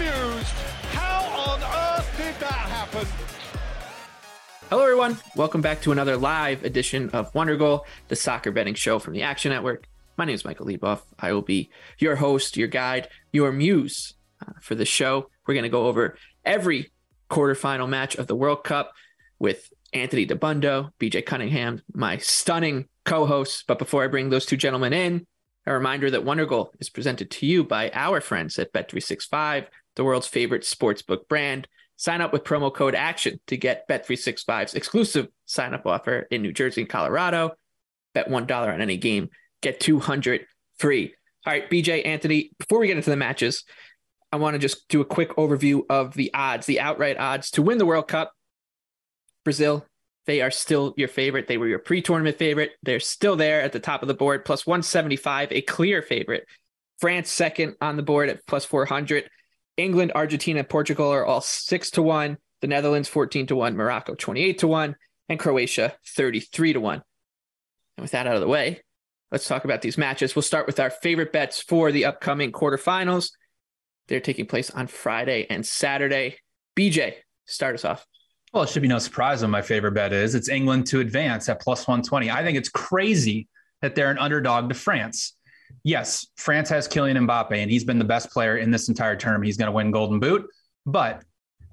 Bemused. How on earth did that happen? Hello, everyone. Welcome back to another live edition of Wonder Goal, the soccer betting show from the Action Network. My name is Michael Leboff. I will be your host, your guide, your muse uh, for the show. We're going to go over every quarterfinal match of the World Cup with Anthony Dabbundo, BJ Cunningham, my stunning co hosts. But before I bring those two gentlemen in, a reminder that Wonder Goal is presented to you by our friends at Bet365, the world's favorite sportsbook brand. Sign up with promo code ACTION to get Bet365's exclusive sign up offer in New Jersey and Colorado. Bet $1 on any game, get 200 free. All right, BJ, Anthony, before we get into the matches, I want to just do a quick overview of the odds, the outright odds to win the World Cup. Brazil, they are still your favorite. They were your pre tournament favorite. They're still there at the top of the board, plus 175, a clear favorite. France, second on the board at plus 400. England, Argentina, Portugal are all six to one. The Netherlands, 14 to one. Morocco, 28 to one. And Croatia, 33 to one. And with that out of the way, let's talk about these matches. We'll start with our favorite bets for the upcoming quarterfinals. They're taking place on Friday and Saturday. BJ, start us off. Well, it should be no surprise what my favorite bet is. It's England to advance at plus 120. I think it's crazy that they're an underdog to France. Yes, France has Kylian Mbappe, and he's been the best player in this entire term. He's going to win Golden Boot. But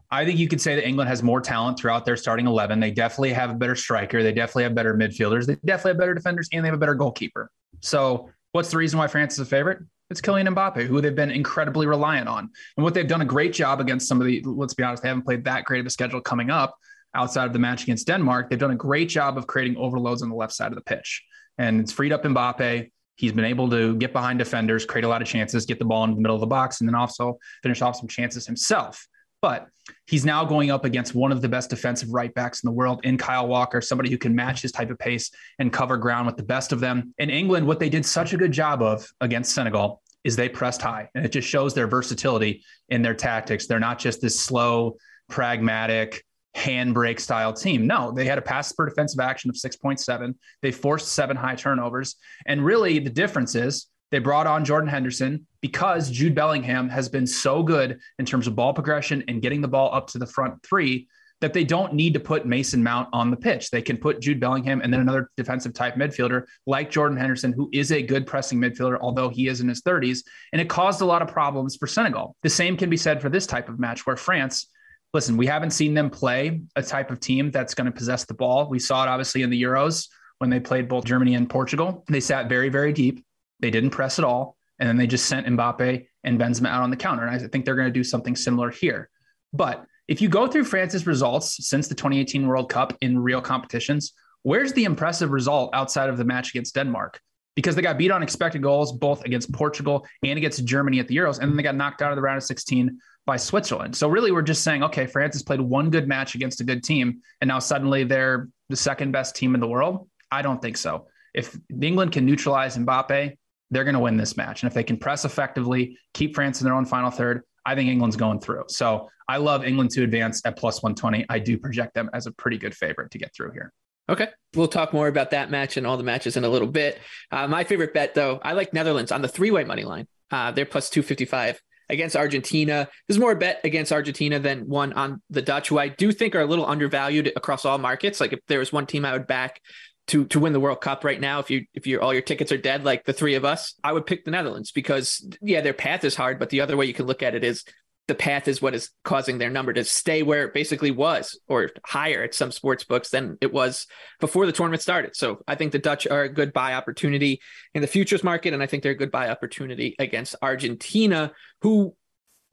I think you could say that England has more talent throughout their starting 11. They definitely have a better striker. They definitely have better midfielders. They definitely have better defenders, and they have a better goalkeeper. So, what's the reason why France is a favorite? It's Kylian Mbappe, who they've been incredibly reliant on. And what they've done a great job against some of the, let's be honest, they haven't played that great of a schedule coming up outside of the match against Denmark. They've done a great job of creating overloads on the left side of the pitch. And it's freed up Mbappe. He's been able to get behind defenders, create a lot of chances, get the ball in the middle of the box, and then also finish off some chances himself. But he's now going up against one of the best defensive right backs in the world in Kyle Walker, somebody who can match his type of pace and cover ground with the best of them. In England, what they did such a good job of against Senegal is they pressed high. And it just shows their versatility in their tactics. They're not just this slow, pragmatic, handbrake style team. No, they had a pass per defensive action of 6.7. They forced seven high turnovers. And really, the difference is they brought on Jordan Henderson because Jude Bellingham has been so good in terms of ball progression and getting the ball up to the front three that they don't need to put Mason Mount on the pitch. They can put Jude Bellingham and then another defensive type midfielder like Jordan Henderson, who is a good pressing midfielder, although he is in his 30s. And it caused a lot of problems for Senegal. The same can be said for this type of match where France, listen, we haven't seen them play a type of team that's going to possess the ball. We saw it obviously in the Euros when they played both Germany and Portugal. They sat very, very deep. They didn't press at all. And then they just sent Mbappe and Benzema out on the counter. And I think they're going to do something similar here. But if you go through France's results since the 2018 World Cup in real competitions, where's the impressive result outside of the match against Denmark? Because they got beat on expected goals both against Portugal and against Germany at the Euros, and then they got knocked out of the round of 16 by Switzerland. So really, we're just saying, okay, France has played one good match against a good team, and now suddenly they're the second best team in the world. I don't think so. If England can neutralize Mbappe, they're going to win this match, and if they can press effectively, keep France in their own final third, I think England's going through. So I love England to advance at plus 120. I do project them as a pretty good favorite to get through here. Okay. We'll talk more about that match and all the matches in a little bit. Uh, my favorite bet, though, I like Netherlands on the three way money line. Uh, they're plus 255 against Argentina. This is more a bet against Argentina than one on the Dutch, who I do think are a little undervalued across all markets. Like if there was one team I would back to to win the World Cup right now, if you if you all your tickets are dead, like the three of us, I would pick the Netherlands because yeah, their path is hard, but the other way you can look at it is the path is what is causing their number to stay where it basically was or higher at some sports books than it was before the tournament started. So I think the Dutch are a good buy opportunity in the futures market. And I think they're a good buy opportunity against Argentina, who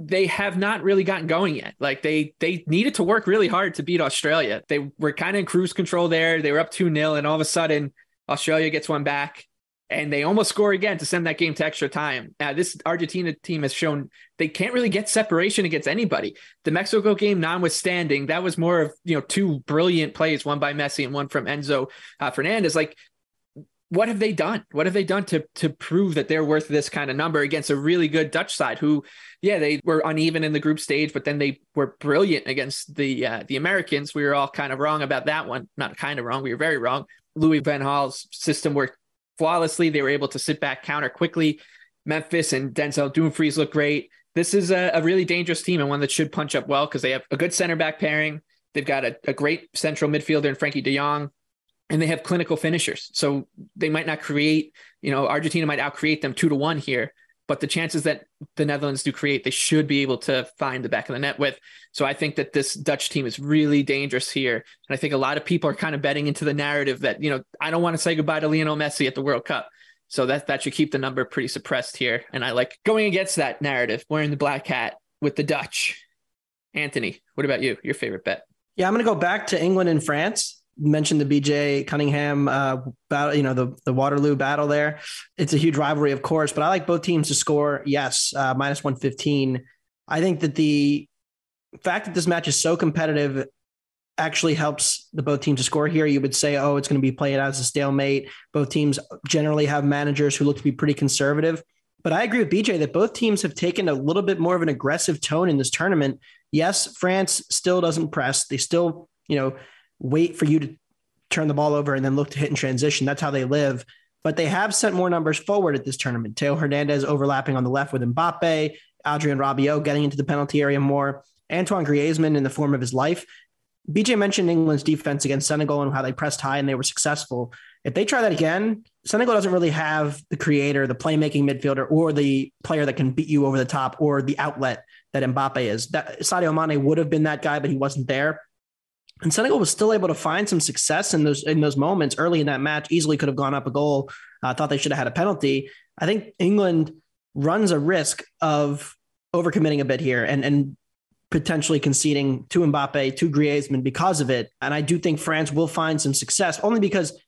they have not really gotten going yet. Like they they needed to work really hard to beat Australia. They were kind of in cruise control there. They were up 2-0 and all of a sudden Australia gets one back and they almost score again to send that game to extra time. Uh, this Argentina team has shown they can't really get separation against anybody. The Mexico game, notwithstanding, that was more of you know two brilliant plays, one by Messi and one from Enzo uh, Fernandez. Like, what have they done? What have they done to to prove that they're worth this kind of number against a really good Dutch side? Who, yeah, they were uneven in the group stage, but then they were brilliant against the uh, the Americans. We were all kind of wrong about that one. Not kind of wrong. We were very wrong. Louis Van Gaal's system worked flawlessly. They were able to sit back, counter quickly. Memphis and Denzel Dumfries look great. This is a, a really dangerous team and one that should punch up well because they have a good center back pairing. They've got a, a great central midfielder in Frenkie de Jong, and they have clinical finishers. So they might not create, you know, Argentina might outcreate them two to one here, but the chances that the Netherlands do create, they should be able to find the back of the net with. So I think that this Dutch team is really dangerous here. And I think a lot of people are kind of betting into the narrative that, you know, I don't want to say goodbye to Lionel Messi at the World Cup. So that that should keep the number pretty suppressed here. And I like going against that narrative, wearing the black hat with the Dutch. Anthony, what about you? Your favorite bet? Yeah, I'm going to go back to England and France mentioned the BJ Cunningham uh, battle, you know, the, the Waterloo battle there. It's a huge rivalry, of course, but I like both teams to score. Yes, uh, minus 115. I think that the fact that this match is so competitive actually helps the both teams to score here. You would say, oh, it's going to be played as a stalemate. Both teams generally have managers who look to be pretty conservative. But I agree with BJ that both teams have taken a little bit more of an aggressive tone in this tournament. Yes, France still doesn't press. They still, you know, wait for you to turn the ball over and then look to hit in transition. That's how they live. But they have sent more numbers forward at this tournament. Theo Hernandez overlapping on the left with Mbappe, Adrien Rabiot getting into the penalty area more, Antoine Griezmann in the form of his life. BJ mentioned England's defense against Senegal and how they pressed high and they were successful. If they try that again, Senegal doesn't really have the creator, the playmaking midfielder, or the player that can beat you over the top, or the outlet that Mbappe is. That Sadio Mane would have been that guy, but he wasn't there. And Senegal was still able to find some success in those in those moments early in that match. Easily could have gone up a goal. I uh, thought they should have had a penalty. I think England runs a risk of overcommitting a bit here and and potentially conceding to Mbappe, to Griezmann because of it. And I do think France will find some success only because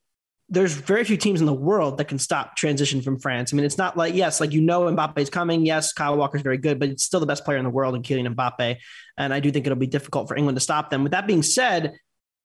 there's very few teams in the world that can stop transition from France. I mean, it's not like, yes, like you know Mbappe is coming. Yes, Kyle Walker's very good, but it's still the best player in the world in Kylian Mbappe. And I do think it'll be difficult for England to stop them. With that being said,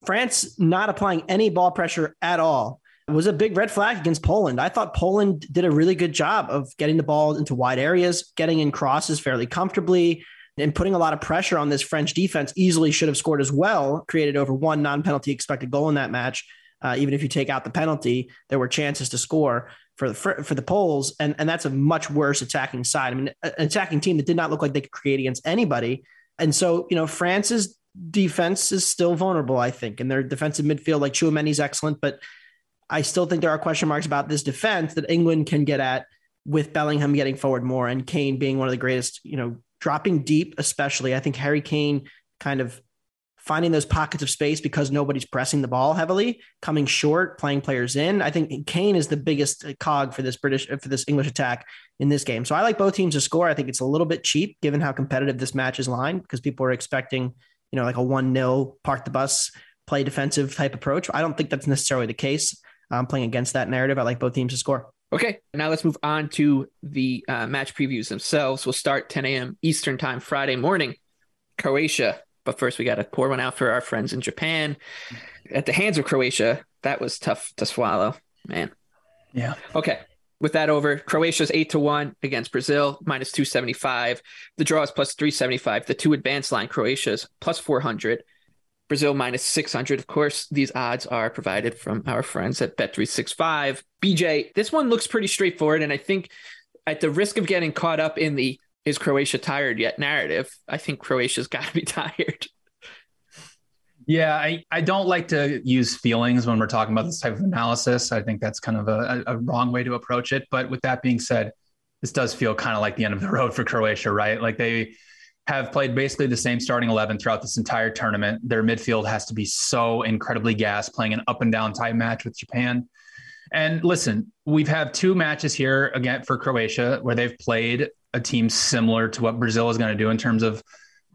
France not applying any ball pressure at all was a big red flag against Poland. I thought Poland did a really good job of getting the ball into wide areas, getting in crosses fairly comfortably, and putting a lot of pressure on this French defense. Easily should have scored as well, created over one non penalty expected goal in that match. Uh, even if you take out the penalty, there were chances to score for the for, for the Poles, and and that's a much worse attacking side. I mean, an attacking team that did not look like they could create against anybody, and so you know France's defense is still vulnerable, I think, and their defensive midfield like Tchouameni's excellent, but I still think there are question marks about this defense that England can get at with Bellingham getting forward more and Kane being one of the greatest, you know, dropping deep, especially. I think Harry Kane kind of finding those pockets of space because nobody's pressing the ball heavily, coming short, playing players in. I think Kane is the biggest cog for this British for this English attack in this game. So I like both teams to score. I think it's a little bit cheap given how competitive this match is lined because people are expecting, you know, like a 1-0 park the bus, play defensive type approach. I don't think that's necessarily the case. I'm playing against that narrative. I like both teams to score. Okay, now let's move on to the uh, match previews themselves. We'll start 10 a.m. Eastern Time Friday morning. Croatia but first, we got to pour one out for our friends in Japan. At the hands of Croatia, that was tough to swallow, man. Yeah. Okay. With that over, Croatia's eight to one against Brazil, minus 275. The draw is plus 375. The two advance line, Croatia's plus 400. Brazil minus 600. Of course, these odds are provided from our friends at Bet365. BJ, this one looks pretty straightforward. And I think at the risk of getting caught up in the is Croatia tired yet narrative. I think Croatia's got to be tired. Yeah, I, I don't like to use feelings when we're talking about this type of analysis. I think that's kind of a, a wrong way to approach it. But with that being said, this does feel kind of like the end of the road for Croatia, right? Like they have played basically the same starting 11 throughout this entire tournament. Their midfield has to be so incredibly gas, playing an up and down type match with Japan. And listen, we've had two matches here again for Croatia where they've played a team similar to what Brazil is going to do in terms of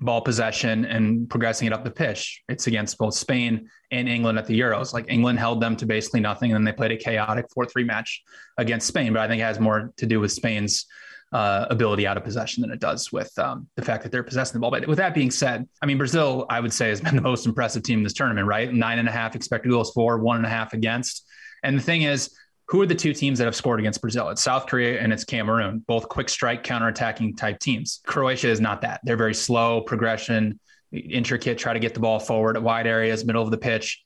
ball possession and progressing it up the pitch. It's against both Spain and England at the Euros. Like England held them to basically nothing, and then they played a chaotic 4 3 match against Spain. But I think it has more to do with Spain's uh, ability out of possession than it does with um, the fact that they're possessing the ball. But with that being said, I mean, Brazil, I would say, has been the most impressive team in this tournament, right? Nine and a half expected goals for, one and a half against. And the thing is, who are the two teams that have scored against Brazil? It's South Korea and it's Cameroon, both quick strike, counterattacking type teams. Croatia is not that. They're very slow progression, intricate, try to get the ball forward at wide areas, middle of the pitch,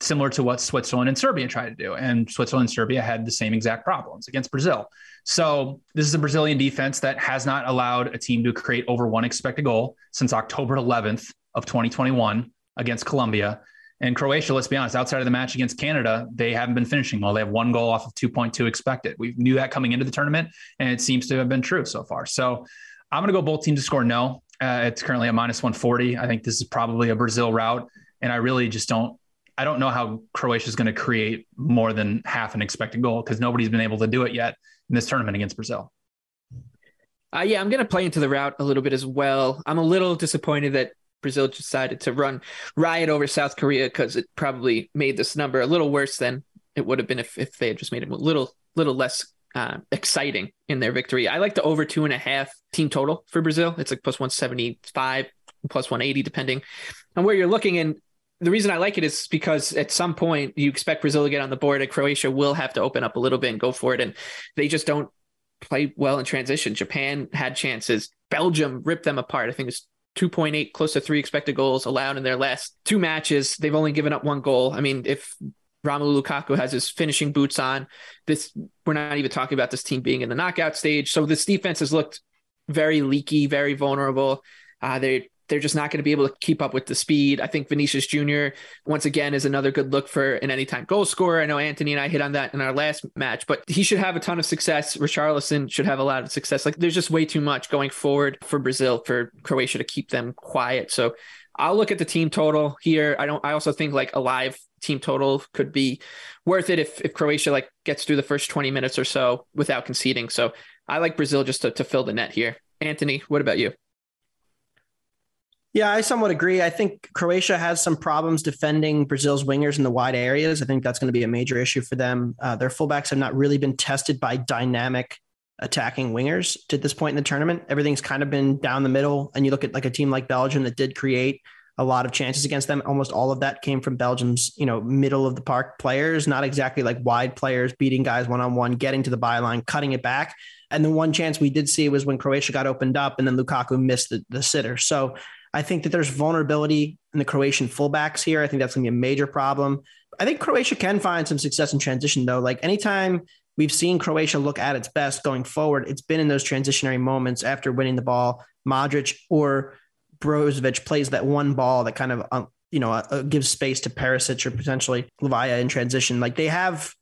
similar to what Switzerland and Serbia tried to do. And Switzerland and Serbia had the same exact problems against Brazil. So this is a Brazilian defense that has not allowed a team to create over one expected goal since October 11th of 2021 against Colombia. And Croatia, let's be honest, outside of the match against Canada, they haven't been finishing well. They have one goal off of 2.2 expected. We knew that coming into the tournament, and it seems to have been true so far. So I'm going to go both teams to score no. Uh, it's currently a minus 140. I think this is probably a Brazil route. And I really just don't, I don't know how Croatia is going to create more than half an expected goal because nobody's been able to do it yet in this tournament against Brazil. Uh, yeah, I'm going to play into the route a little bit as well. I'm a little disappointed that Brazil decided to run riot over South Korea because it probably made this number a little worse than it would have been if, if they had just made it a little little less uh, exciting in their victory. I like the over two and a half team total for Brazil. It's like plus 175, plus 180, depending on where you're looking. And the reason I like it is because at some point you expect Brazil to get on the board and Croatia will have to open up a little bit and go for it. And they just don't play well in transition. Japan had chances. Belgium ripped them apart. I think it's 2.8, close to three expected goals allowed in their last two matches. They've only given up one goal. I mean, if Romelu Lukaku has his finishing boots on, this we're not even talking about this team being in the knockout stage. So this defense has looked very leaky, very vulnerable. Uh, they they're just not going to be able to keep up with the speed. I think Vinicius Jr. once again is another good look for an anytime goal scorer. I know Anthony and I hit on that in our last match, but he should have a ton of success. Richarlison should have a lot of success. Like there's just way too much going forward for Brazil for Croatia to keep them quiet. So I'll look at the team total here. I don't. I also think like a live team total could be worth it if if Croatia like gets through the first 20 minutes or so without conceding. So I like Brazil just to, to fill the net here. Anthony, what about you? Yeah, I somewhat agree. I think Croatia has some problems defending Brazil's wingers in the wide areas. I think that's going to be a major issue for them. Uh, their fullbacks have not really been tested by dynamic attacking wingers to this point in the tournament. Everything's kind of been down the middle. And you look at like a team like Belgium that did create a lot of chances against them. Almost all of that came from Belgium's, you know, middle of the park players, not exactly like wide players beating guys one on one, getting to the byline, cutting it back. And the one chance we did see was when Croatia got opened up and then Lukaku missed the, the sitter. So I think that there's vulnerability in the Croatian fullbacks here. I think that's going to be a major problem. I think Croatia can find some success in transition, though. Like anytime we've seen Croatia look at its best going forward, it's been in those transitionary moments after winning the ball. Modric or Brozovic plays that one ball that kind of, um, you know, uh, gives space to Perisic or potentially Livaja in transition. Like they have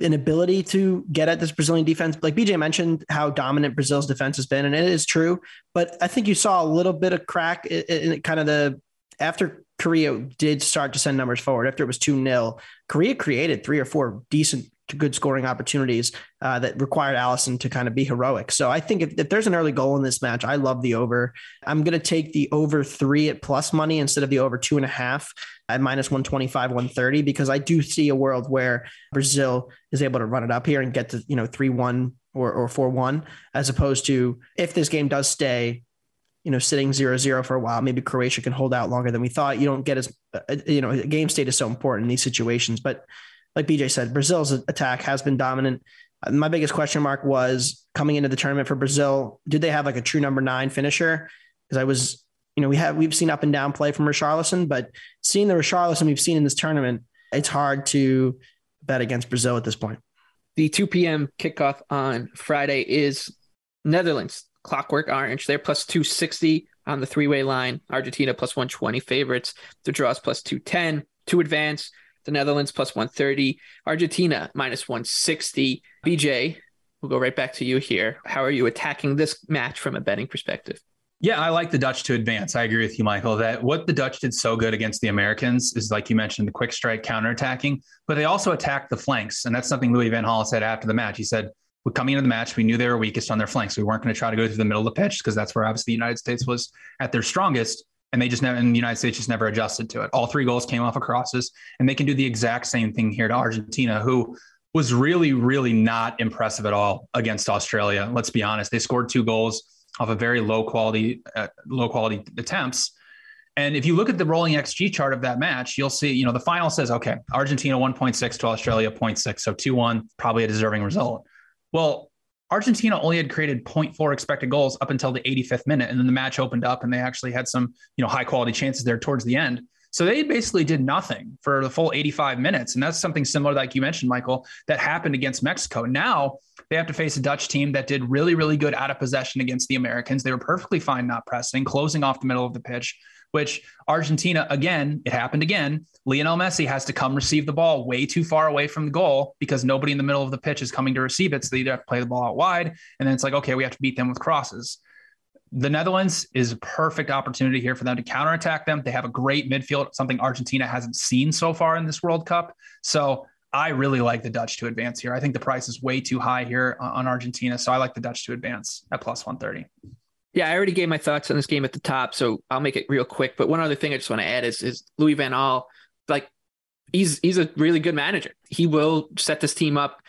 an ability to get at this Brazilian defense. Like BJ mentioned, how dominant Brazil's defense has been, and it is true. But I think you saw a little bit of crack in, in kind of the after Korea did start to send numbers forward after it was 2 0. Korea created three or four decent good scoring opportunities uh, that required Alisson to kind of be heroic. So I think if, if there's an early goal in this match, I love the over. I'm going to take the over three at plus money instead of the over two and a half at minus 125, 130, because I do see a world where Brazil is able to run it up here and get to, you know, 3 1 or, or 4 1, as opposed to if this game does stay you know, sitting zero zero for a while. Maybe Croatia can hold out longer than we thought. You don't get as, uh, you know, game state is so important in these situations. But like BJ said, Brazil's attack has been dominant. Uh, my biggest question mark was coming into the tournament for Brazil. Did they have like a true number nine finisher? Because I was, you know, we have we've seen up and down play from Richarlison, but seeing the Richarlison we've seen in this tournament, it's hard to bet against Brazil at this point. The 2 p.m. kickoff on Friday is Netherlands Clockwork Orange. They're plus 260 on the three way line. Argentina plus 120 favorites. The draws plus 210 to advance. The Netherlands plus 130. Argentina minus 160. BJ, we'll go right back to you here. How are you attacking this match from a betting perspective? Yeah, I like the Dutch to advance. I agree with you, Michael, that what the Dutch did so good against the Americans is, like you mentioned, the quick strike counterattacking, but they also attacked the flanks. And that's something Louis Van Gaal said after the match. He said, We're coming into the match, we knew they were weakest on their flanks. We weren't going to try to go through the middle of the pitch because that's where obviously the United States was at their strongest. And they just never, the United States just never adjusted to it. All three goals came off of crosses, and they can do the exact same thing here to Argentina, who was really, really not impressive at all against Australia. Let's be honest; they scored two goals off of very low quality, uh, low quality attempts. And if you look at the rolling XG chart of that match, you'll see, you know, the final says, okay, Argentina 1.6 to Australia 0.6. So 2 1, probably a deserving result. Well, Argentina only had created 0.4 expected goals up until the 85th minute, and then the match opened up, and they actually had some, you know, high quality chances there towards the end. So they basically did nothing for the full 85 minutes, and that's something similar, like you mentioned, Michael, that happened against Mexico. Now they have to face a Dutch team that did really, really good out of possession against the Americans. They were perfectly fine not pressing, closing off the middle of the pitch which Argentina, again, it happened again. Lionel Messi has to come receive the ball way too far away from the goal because nobody in the middle of the pitch is coming to receive it. So they either have to play the ball out wide. And then it's like, okay, we have to beat them with crosses. The Netherlands is a perfect opportunity here for them to counterattack them. They have a great midfield, something Argentina hasn't seen so far in this World Cup. So I really like the Dutch to advance here. I think the price is way too high here uh, on Argentina. So I like the Dutch to advance at plus 130. Yeah, I already gave my thoughts on this game at the top, so I'll make it real quick. But one other thing I just want to add is is Louis Van Gaal, like he's he's a really good manager. He will set this team up,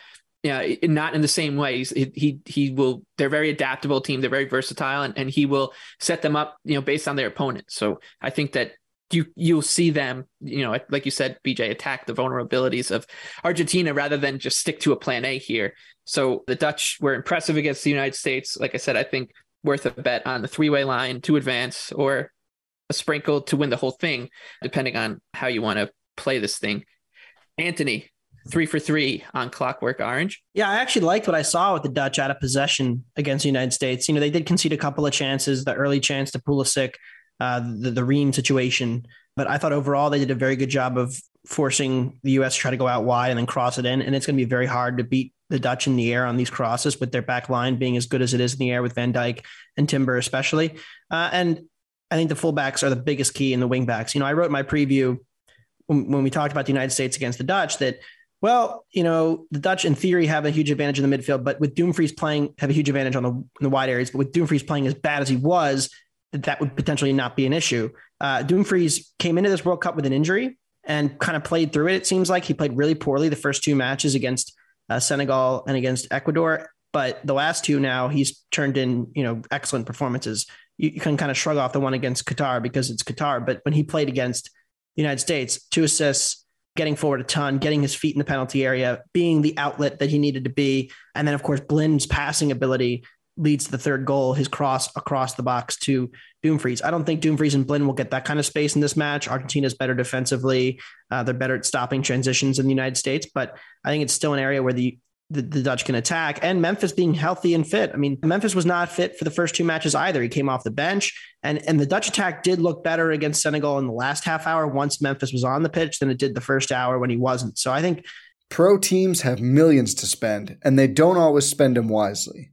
yeah, you know, not in the same way. He's, he he will. They're very adaptable team. They're very versatile, and, and he will set them up, you know, based on their opponent. So I think that you you'll see them, you know, like you said, BJ, attack the vulnerabilities of Argentina rather than just stick to a plan A here. So the Dutch were impressive against the United States. Like I said, I think worth a bet on the three way line to advance or a sprinkle to win the whole thing, depending on how you want to play this thing. Anthony, three for three on Clockwork Orange. Yeah, I actually liked what I saw with the Dutch out of possession against the United States. You know, they did concede a couple of chances, the early chance to Pulisic, uh, the, the Ream situation. But I thought overall they did a very good job of forcing the U.S. to try to go out wide and then cross it in. And it's going to be very hard to beat the Dutch in the air on these crosses with their back line being as good as it is in the air with Van Dijk and Timber, especially. Uh, and I think the fullbacks are the biggest key in the wingbacks. You know, I wrote my preview when, when we talked about the United States against the Dutch that, well, you know, the Dutch in theory have a huge advantage in the midfield, but with Dumfries playing, have a huge advantage on the, in the wide areas. But with Dumfries playing as bad as he was, that that would potentially not be an issue. Uh, came into this World Cup with an injury and kind of played through it. It seems like he played really poorly the first two matches against uh, Senegal and against Ecuador. But the last two now, he's turned in, you know, excellent performances. You, you can kind of shrug off the one against Qatar because it's Qatar. But when he played against the United States, two assists, getting forward a ton, getting his feet in the penalty area, being the outlet that he needed to be. And then, of course, Blind's passing ability leads to the third goal, his cross across the box to Dumfries. I don't think Dumfries and Blind will get that kind of space in this match. Argentina's better defensively. Uh, they're better at stopping transitions in the United States, but I think it's still an area where the, the, the Dutch can attack. And Memphis being healthy and fit. I mean, Memphis was not fit for the first two matches either. He came off the bench, and and the Dutch attack did look better against Senegal in the last half hour once Memphis was on the pitch than it did the first hour when he wasn't. So I think pro teams have millions to spend, and they don't always spend them wisely.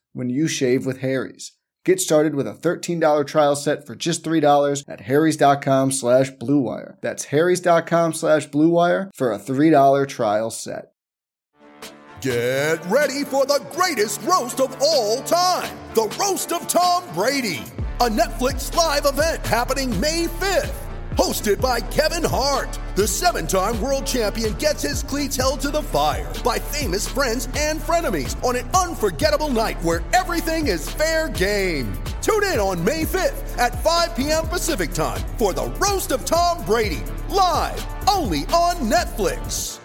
when you shave with Harry's. Get started with a $13 trial set for just $3 at harrys.com slash bluewire. That's harrys.com slash bluewire for a $3 trial set. Get ready for the greatest roast of all time, the Roast of Tom Brady, a Netflix live event happening May 5th. Hosted by Kevin Hart, the seven time world champion gets his cleats held to the fire by famous friends and frenemies on an unforgettable night where everything is fair game. Tune in on May 5th at 5 p.m. Pacific time for the Roast of Tom Brady, live only on Netflix.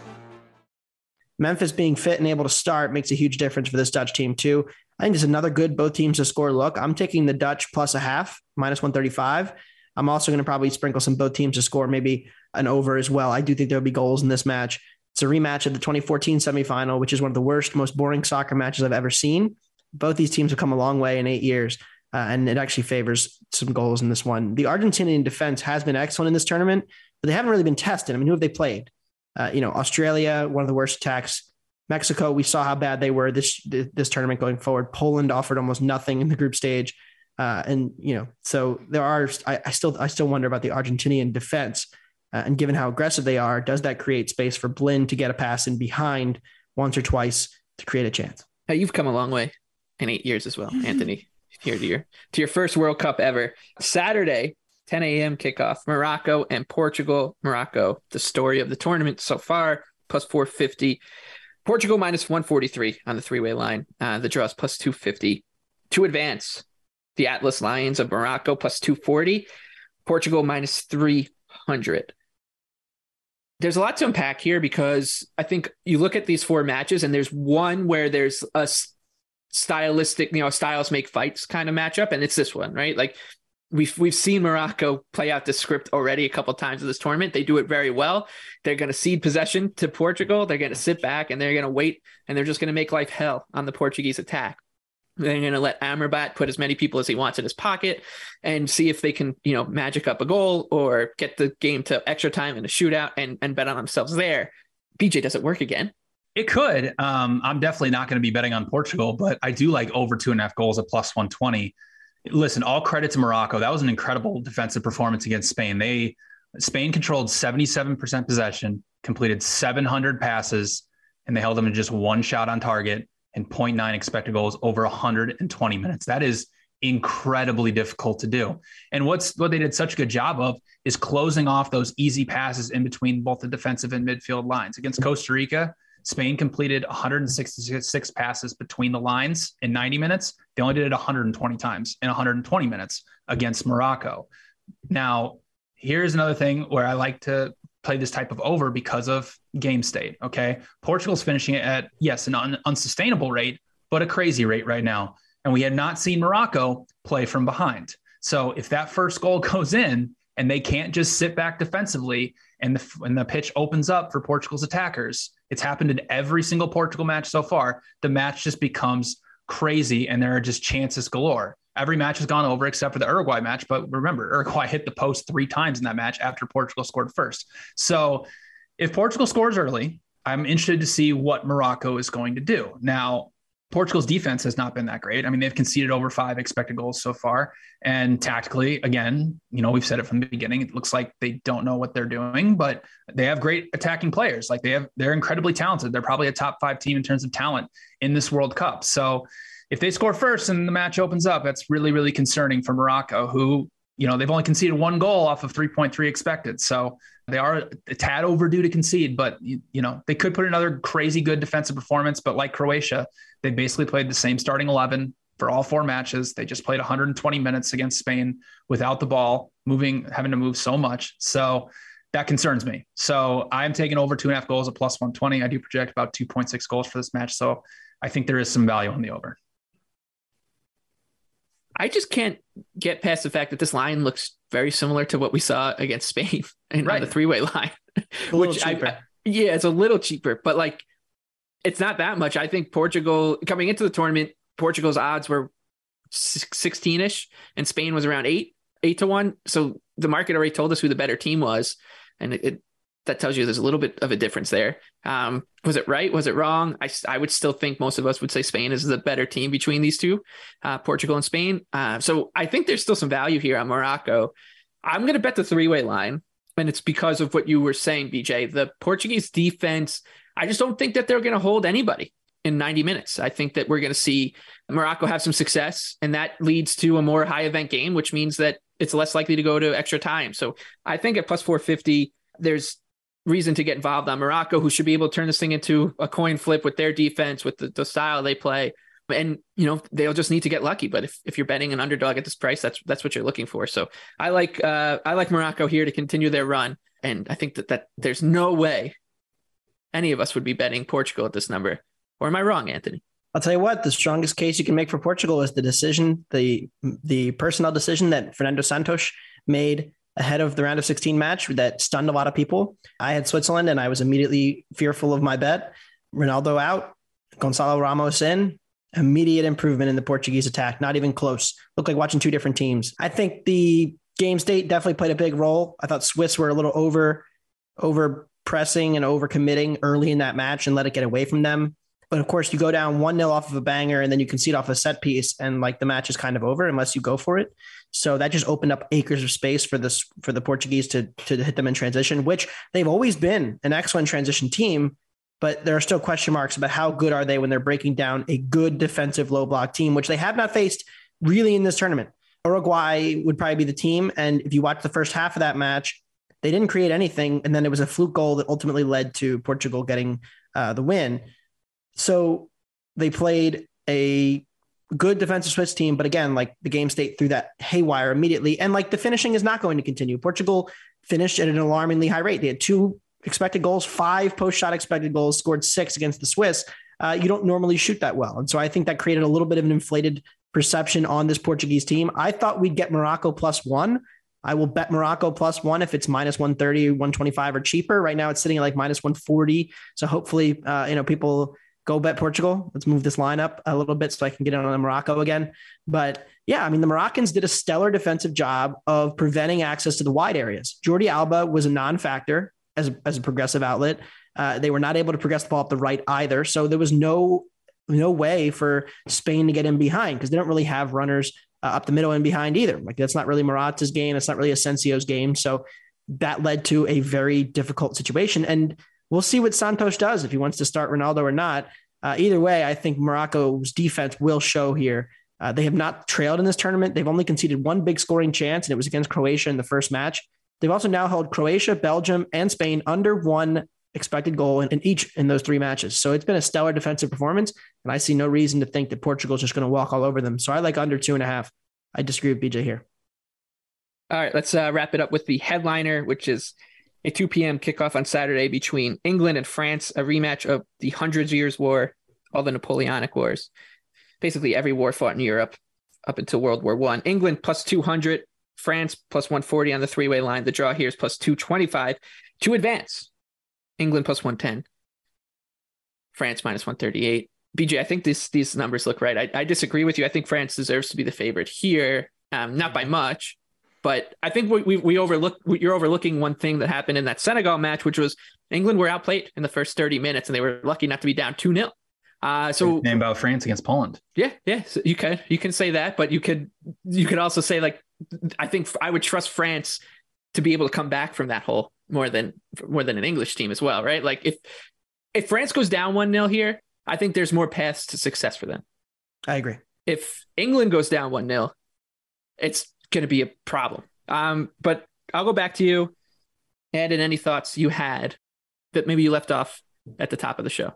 Memphis being fit and able to start makes a huge difference for this Dutch team, too. I think it's another good both teams to score look. I'm taking the Dutch plus a half, minus 135. I'm also going to probably sprinkle some both teams to score maybe an over as well. I do think there'll be goals in this match. It's a rematch of the 2014 semifinal, which is one of the worst, most boring soccer matches I've ever seen. Both these teams have come a long way in eight years, uh, and it actually favors some goals in this one. The Argentinian defense has been excellent in this tournament, but they haven't really been tested. I mean, who have they played? Uh, you know, Australia, one of the worst attacks. Mexico, we saw how bad they were this this tournament going forward. Poland offered almost nothing in the group stage. Uh, and you know, so there are. I, I, still, I still wonder about the Argentinian defense, uh, and given how aggressive they are, does that create space for Blind to get a pass in behind once or twice to create a chance? Hey, you've come a long way in eight years as well, Anthony. Here to your to your first World Cup ever. Saturday, 10 a.m. kickoff. Morocco and Portugal. Morocco, the story of the tournament so far, plus 450. Portugal minus 143 on the three way line. Uh, the draws plus 250 to advance the Atlas Lions of Morocco plus 240, Portugal minus 300. There's a lot to unpack here because I think you look at these four matches and there's one where there's a stylistic, you know, styles make fights kind of matchup, and it's this one, right? Like we've we've seen Morocco play out the script already a couple times in this tournament. They do it very well. They're going to cede possession to Portugal. They're going to sit back and they're going to wait and they're just going to make life hell on the Portuguese attack. They're going to let Amrabat put as many people as he wants in his pocket and see if they can, you know, magic up a goal or get the game to extra time in a shootout and, and bet on themselves there. BJ, doesn't work again? It could. Um, I'm definitely not going to be betting on Portugal, but I do like over two and a half goals at plus 120. Listen, all credit to Morocco. That was an incredible defensive performance against Spain. They Spain controlled 77% possession, completed 700 passes, and they held them to just one shot on target and 0.9 expected goals over 120 minutes. That is incredibly difficult to do. And what's what they did such a good job of is closing off those easy passes in between both the defensive and midfield lines. Against Costa Rica, Spain completed 166 passes between the lines in 90 minutes. They only did it 120 times in 120 minutes against Morocco. Now, here's another thing where I like to play this type of over because of game state. Okay. Portugal's finishing it at, yes, an un- unsustainable rate, but a crazy rate right now. And we had not seen Morocco play from behind. So if that first goal goes in and they can't just sit back defensively and the, and the pitch opens up for Portugal's attackers, it's happened in every single Portugal match so far. The match just becomes crazy and there are just chances galore. Every match has gone over except for the Uruguay match. But remember, Uruguay hit the post three times in that match after Portugal scored first. So if Portugal scores early, I'm interested to see what Morocco is going to do. Now, Portugal's defense has not been that great. I mean, they've conceded over five expected goals so far. And tactically, again, you know, we've said it from the beginning. It looks like they don't know what they're doing, but they have great attacking players. Like they have, they're incredibly talented. They're probably a top five team in terms of talent in this World Cup. So if they score first and the match opens up, that's really, really concerning for Morocco, who, you know, they've only conceded one goal off of 3.3 expected. So They are a tad overdue to concede, but you, know they could put another crazy good defensive performance. But like Croatia, they basically played the same starting eleven for all four matches. They just played 120 minutes against Spain without the ball, moving, having to move so much. So that concerns me. So I'm taking over two and a half goals at plus 120. I do project about 2.6 goals for this match. So I think there is some value on the over. I just can't get past the fact that this line looks very similar to what we saw against Spain and right. on the three way line, which I, I, yeah, it's a little cheaper, but like it's not that much. I think Portugal coming into the tournament, Portugal's odds were 16 ish and Spain was around eight, eight to one. So the market already told us who the better team was. And it, it that tells you there's a little bit of a difference there. Um, was it right? Was it wrong? I, I would still think most of us would say Spain is the better team between these two, uh, Portugal and Spain. Uh, so I think there's still some value here on Morocco. I'm going to bet the three way line. And it's because of what you were saying, BJ. The Portuguese defense, I just don't think that they're going to hold anybody in 90 minutes. I think that we're going to see Morocco have some success, and that leads to a more high event game, which means that it's less likely to go to extra time. So I think at plus 450, there's reason to get involved on Morocco, who should be able to turn this thing into a coin flip with their defense, with the, the style they play. And you know they'll just need to get lucky. But if, if you're betting an underdog at this price, that's that's what you're looking for. So I like uh, I like Morocco here to continue their run, and I think that that there's no way any of us would be betting Portugal at this number. Or am I wrong, Anthony? I'll tell you what, the strongest case you can make for Portugal is the decision, the the personnel decision that Fernando Santos made ahead of the round of 16 match that stunned a lot of people. I had Switzerland and I was immediately fearful of my bet. Ronaldo out, Gonzalo Ramos in, immediate improvement in the Portuguese attack, not even close. Looked like watching two different teams. I think the game state definitely played a big role. I thought Swiss were a little over over pressing and over committing early in that match and let it get away from them. But of course, you go down 1 0 off of a banger and then you concede off a set piece, and like the match is kind of over unless you go for it. So that just opened up acres of space for this for the Portuguese to to hit them in transition, which they've always been an excellent transition team. But there are still question marks about how good are they when they're breaking down a good defensive low block team, which they have not faced really in this tournament. Uruguay would probably be the team. And if you watch the first half of that match, they didn't create anything. And then it was a fluke goal that ultimately led to Portugal getting uh, the win. So they played a good defensive Swiss team, but again, like the game state threw that haywire immediately, and like the finishing is not going to continue. Portugal finished at an alarmingly high rate. They had two expected goals, five post shot expected goals, scored six against the Swiss. Uh, you don't normally shoot that well, and so I think that created a little bit of an inflated perception on this Portuguese team. I thought we'd get Morocco plus one. I will bet Morocco plus one if it's minus 130, 125 or cheaper. Right now it's sitting at like minus 140. So hopefully, uh, you know, people go bet Portugal. Let's move this line up a little bit so I can get in on Morocco again. But yeah, I mean, the Moroccans did a stellar defensive job of preventing access to the wide areas. Jordi Alba was a non factor as a, as a progressive outlet. Uh, they were not able to progress the ball up the right either. So there was no no way for Spain to get in behind because they don't really have runners uh, up the middle and behind either. Like that's not really Morata's game. It's not really Asensio's game. So that led to a very difficult situation. And we'll see what Santos does if he wants to start Ronaldo or not. Uh, either way, I think Morocco's defense will show here. Uh, they have not trailed in this tournament. They've only conceded one big scoring chance, and it was against Croatia in the first match. They've also now held Croatia, Belgium, and Spain under one expected goal in, in each in those three matches. So it's been a stellar defensive performance, and I see no reason to think that Portugal's just going to walk all over them. So I like under two and a half. I disagree with BJ here. All right, let's uh, wrap it up with the headliner, which is a 2 p.m. kickoff on Saturday between England and France, a rematch of the Hundreds Years' War, all the Napoleonic Wars. Basically, every war fought in Europe up until World War One. England plus 200, France plus 140 on the three way line. The draw here is plus 225 to advance. England plus 110, France minus 138. BJ, I think this, these numbers look right. I, I disagree with you. I think France deserves to be the favorite here, um, not by much. But I think we, we, we overlook you're overlooking one thing that happened in that Senegal match, which was England were outplayed in the first 30 minutes and they were lucky not to be down 2 0. Uh, so name about France against Poland. Yeah, yeah. So you could you can say that, but you could you could also say like I think I would trust France to be able to come back from that hole more than more than an English team as well, right? Like if if France goes down one 0 here, I think there's more paths to success for them. I agree. If England goes down one 0 it's going to be a problem. Um, but I'll go back to you. add in any thoughts you had that maybe you left off at the top of the show.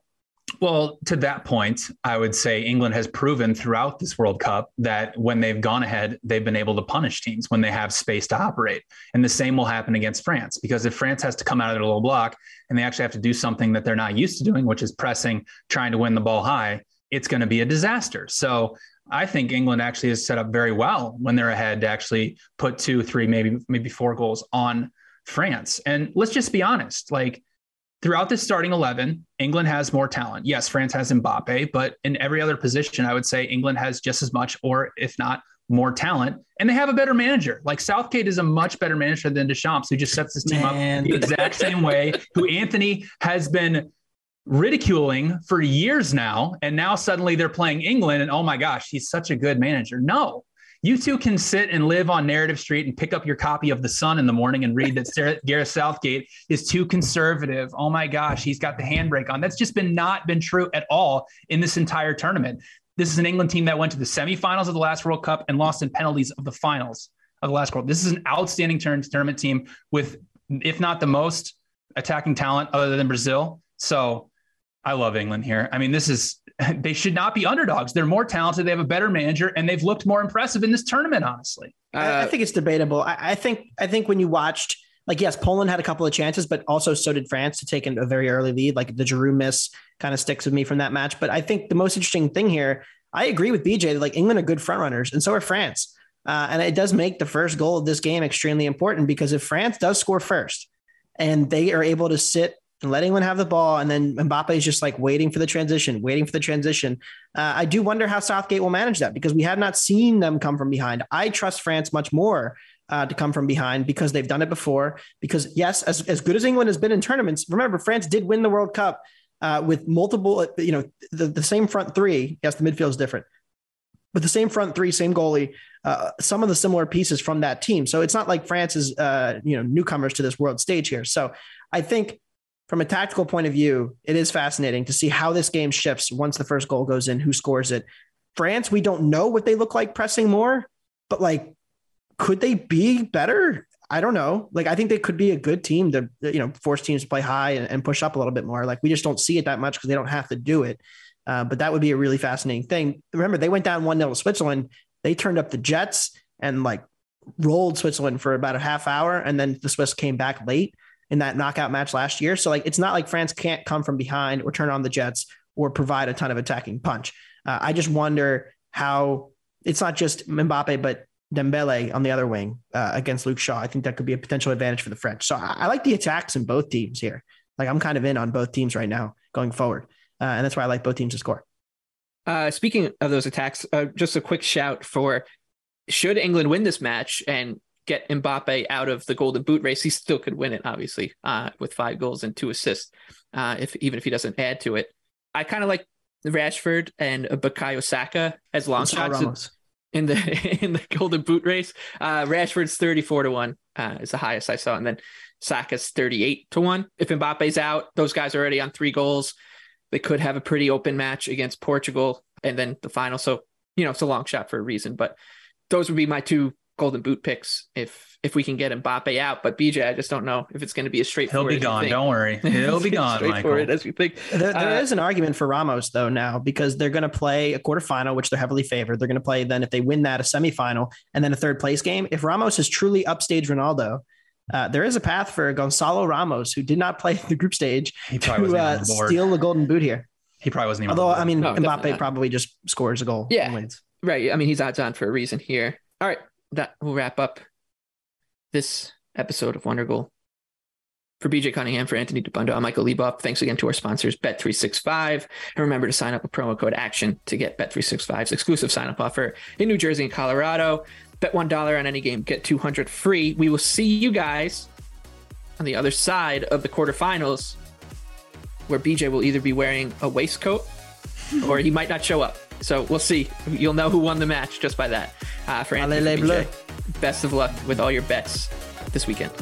Well, to that point, I would say England has proven throughout this World Cup that when they've gone ahead, they've been able to punish teams when they have space to operate. And the same will happen against France because if France has to come out of their little block and they actually have to do something that they're not used to doing, which is pressing, trying to win the ball high, it's going to be a disaster. So I think England actually is set up very well when they're ahead to actually put two, three, maybe maybe four goals on France. And let's just be honest, like throughout this starting 11, England has more talent. Yes, France has Mbappe, but in every other position, I would say England has just as much, or if not more talent, and they have a better manager. Like Southgate is a much better manager than Deschamps, who just sets his team Man. up the exact same way, who Anthony has been ridiculing for years now. And now suddenly they're playing England, and oh my gosh, he's such a good manager. No, you two can sit and live on Narrative Street and pick up your copy of The Sun in the morning and read that Sarah, Gareth Southgate is too conservative. Oh my gosh, he's got the handbrake on. That's just been not been true at all in this entire tournament. This is an England team that went to the semifinals of the last World Cup and lost in penalties of the finals of the last World. This is an outstanding tournament team with, if not the most attacking talent other than Brazil. So I love England here. I mean, this is they should not be underdogs. They're more talented. They have a better manager, and they've looked more impressive in this tournament. Honestly, uh, I, I, think it's debatable. I, I, think I think when you watched, like, yes, Poland had a couple of chances, but also so did France to take in a very early lead. Like the Giroud miss kind of sticks with me from that match. But I think the most interesting thing here, I agree with BJ. That, like England are good front runners, and so are France. Uh, and it does make the first goal of this game extremely important because if France does score first, and they are able to sit and let England have the ball. And then Mbappe is just like waiting for the transition, waiting for the transition. Uh, I do wonder how Southgate will manage that because we have not seen them come from behind. I trust France much more uh, to come from behind because they've done it before. Because, yes, as, as good as England has been in tournaments, remember, France did win the World Cup uh, with multiple, you know, the, the same front three. Yes, the midfield is different. But the same front three, same goalie, uh, some of the similar pieces from that team. So it's not like France is, uh, you know, newcomers to this world stage here. So I think from a tactical point of view, it is fascinating to see how this game shifts once the first goal goes in, who scores it. France, we don't know what they look like pressing more, but like, could they be better? I don't know. Like, I think they could be a good team to, you know, force teams to play high and, and push up a little bit more. Like, we just don't see it that much because they don't have to do it. Uh, but that would be a really fascinating thing. Remember, they went down 1 0 to Switzerland. They turned up the Jets and like rolled Switzerland for about a half hour. And then the Swiss came back late in that knockout match last year. So like it's not like France can't come from behind or turn on the Jets or provide a ton of attacking punch. Uh, I just wonder how it's not just Mbappe, but Dembele on the other wing uh, against Luke Shaw. I think that could be a potential advantage for the French. So I, I, like the attacks in both teams here. Like I'm kind of in on both teams right now going forward, uh, and that's why I like both teams to score. Uh, speaking of those attacks, uh, just a quick shout for should England win this match and get Mbappe out of the golden boot race, he still could win it, obviously, uh, with five goals and two assists, uh, if even if he doesn't add to it. I kind of like Rashford and Bukayo Saka as long shots in the in the golden boot race. Uh, Rashford's 34 to 1 uh, is the highest I saw. And then Saka's 38 to 1. If Mbappe's out, those guys are already on three goals. They could have a pretty open match against Portugal and then the final. So, you know, it's a long shot for a reason. But those would be my two golden boot picks if if we can get Mbappe out. But BJ, I just don't know if it's going to be a straightforward. He'll be gone. Don't worry. He'll be gone. straightforward Michael. as we think. There, there uh, is an argument for Ramos though now because they're going to play a quarterfinal, which they're heavily favored. They're going to play then if they win that a semifinal and then a third place game. If Ramos is truly upstage Ronaldo. Uh, there is a path for Gonzalo Ramos, who did not play the group stage, to uh, steal the golden boot here. He probably wasn't even. Although I mean, no, Mbappe probably just scores a goal. Yeah, wins. Right. I mean, he's odds on for a reason here. All right, that will wrap up this episode of Wonder Goal. For BJ Cunningham, for Anthony Dabbundo, I'm Michael Leboff. Thanks again to our sponsors, Bet365. And remember to sign up with promo code ACTION to get Bet365's exclusive sign up offer in New Jersey and Colorado. Bet $1 on any game, get 200 free. We will see you guys on the other side of the quarterfinals, where BJ will either be wearing a waistcoat or he might not show up. So we'll see. You'll know who won the match just by that. Uh, for Anthony, best of luck with all your bets this weekend.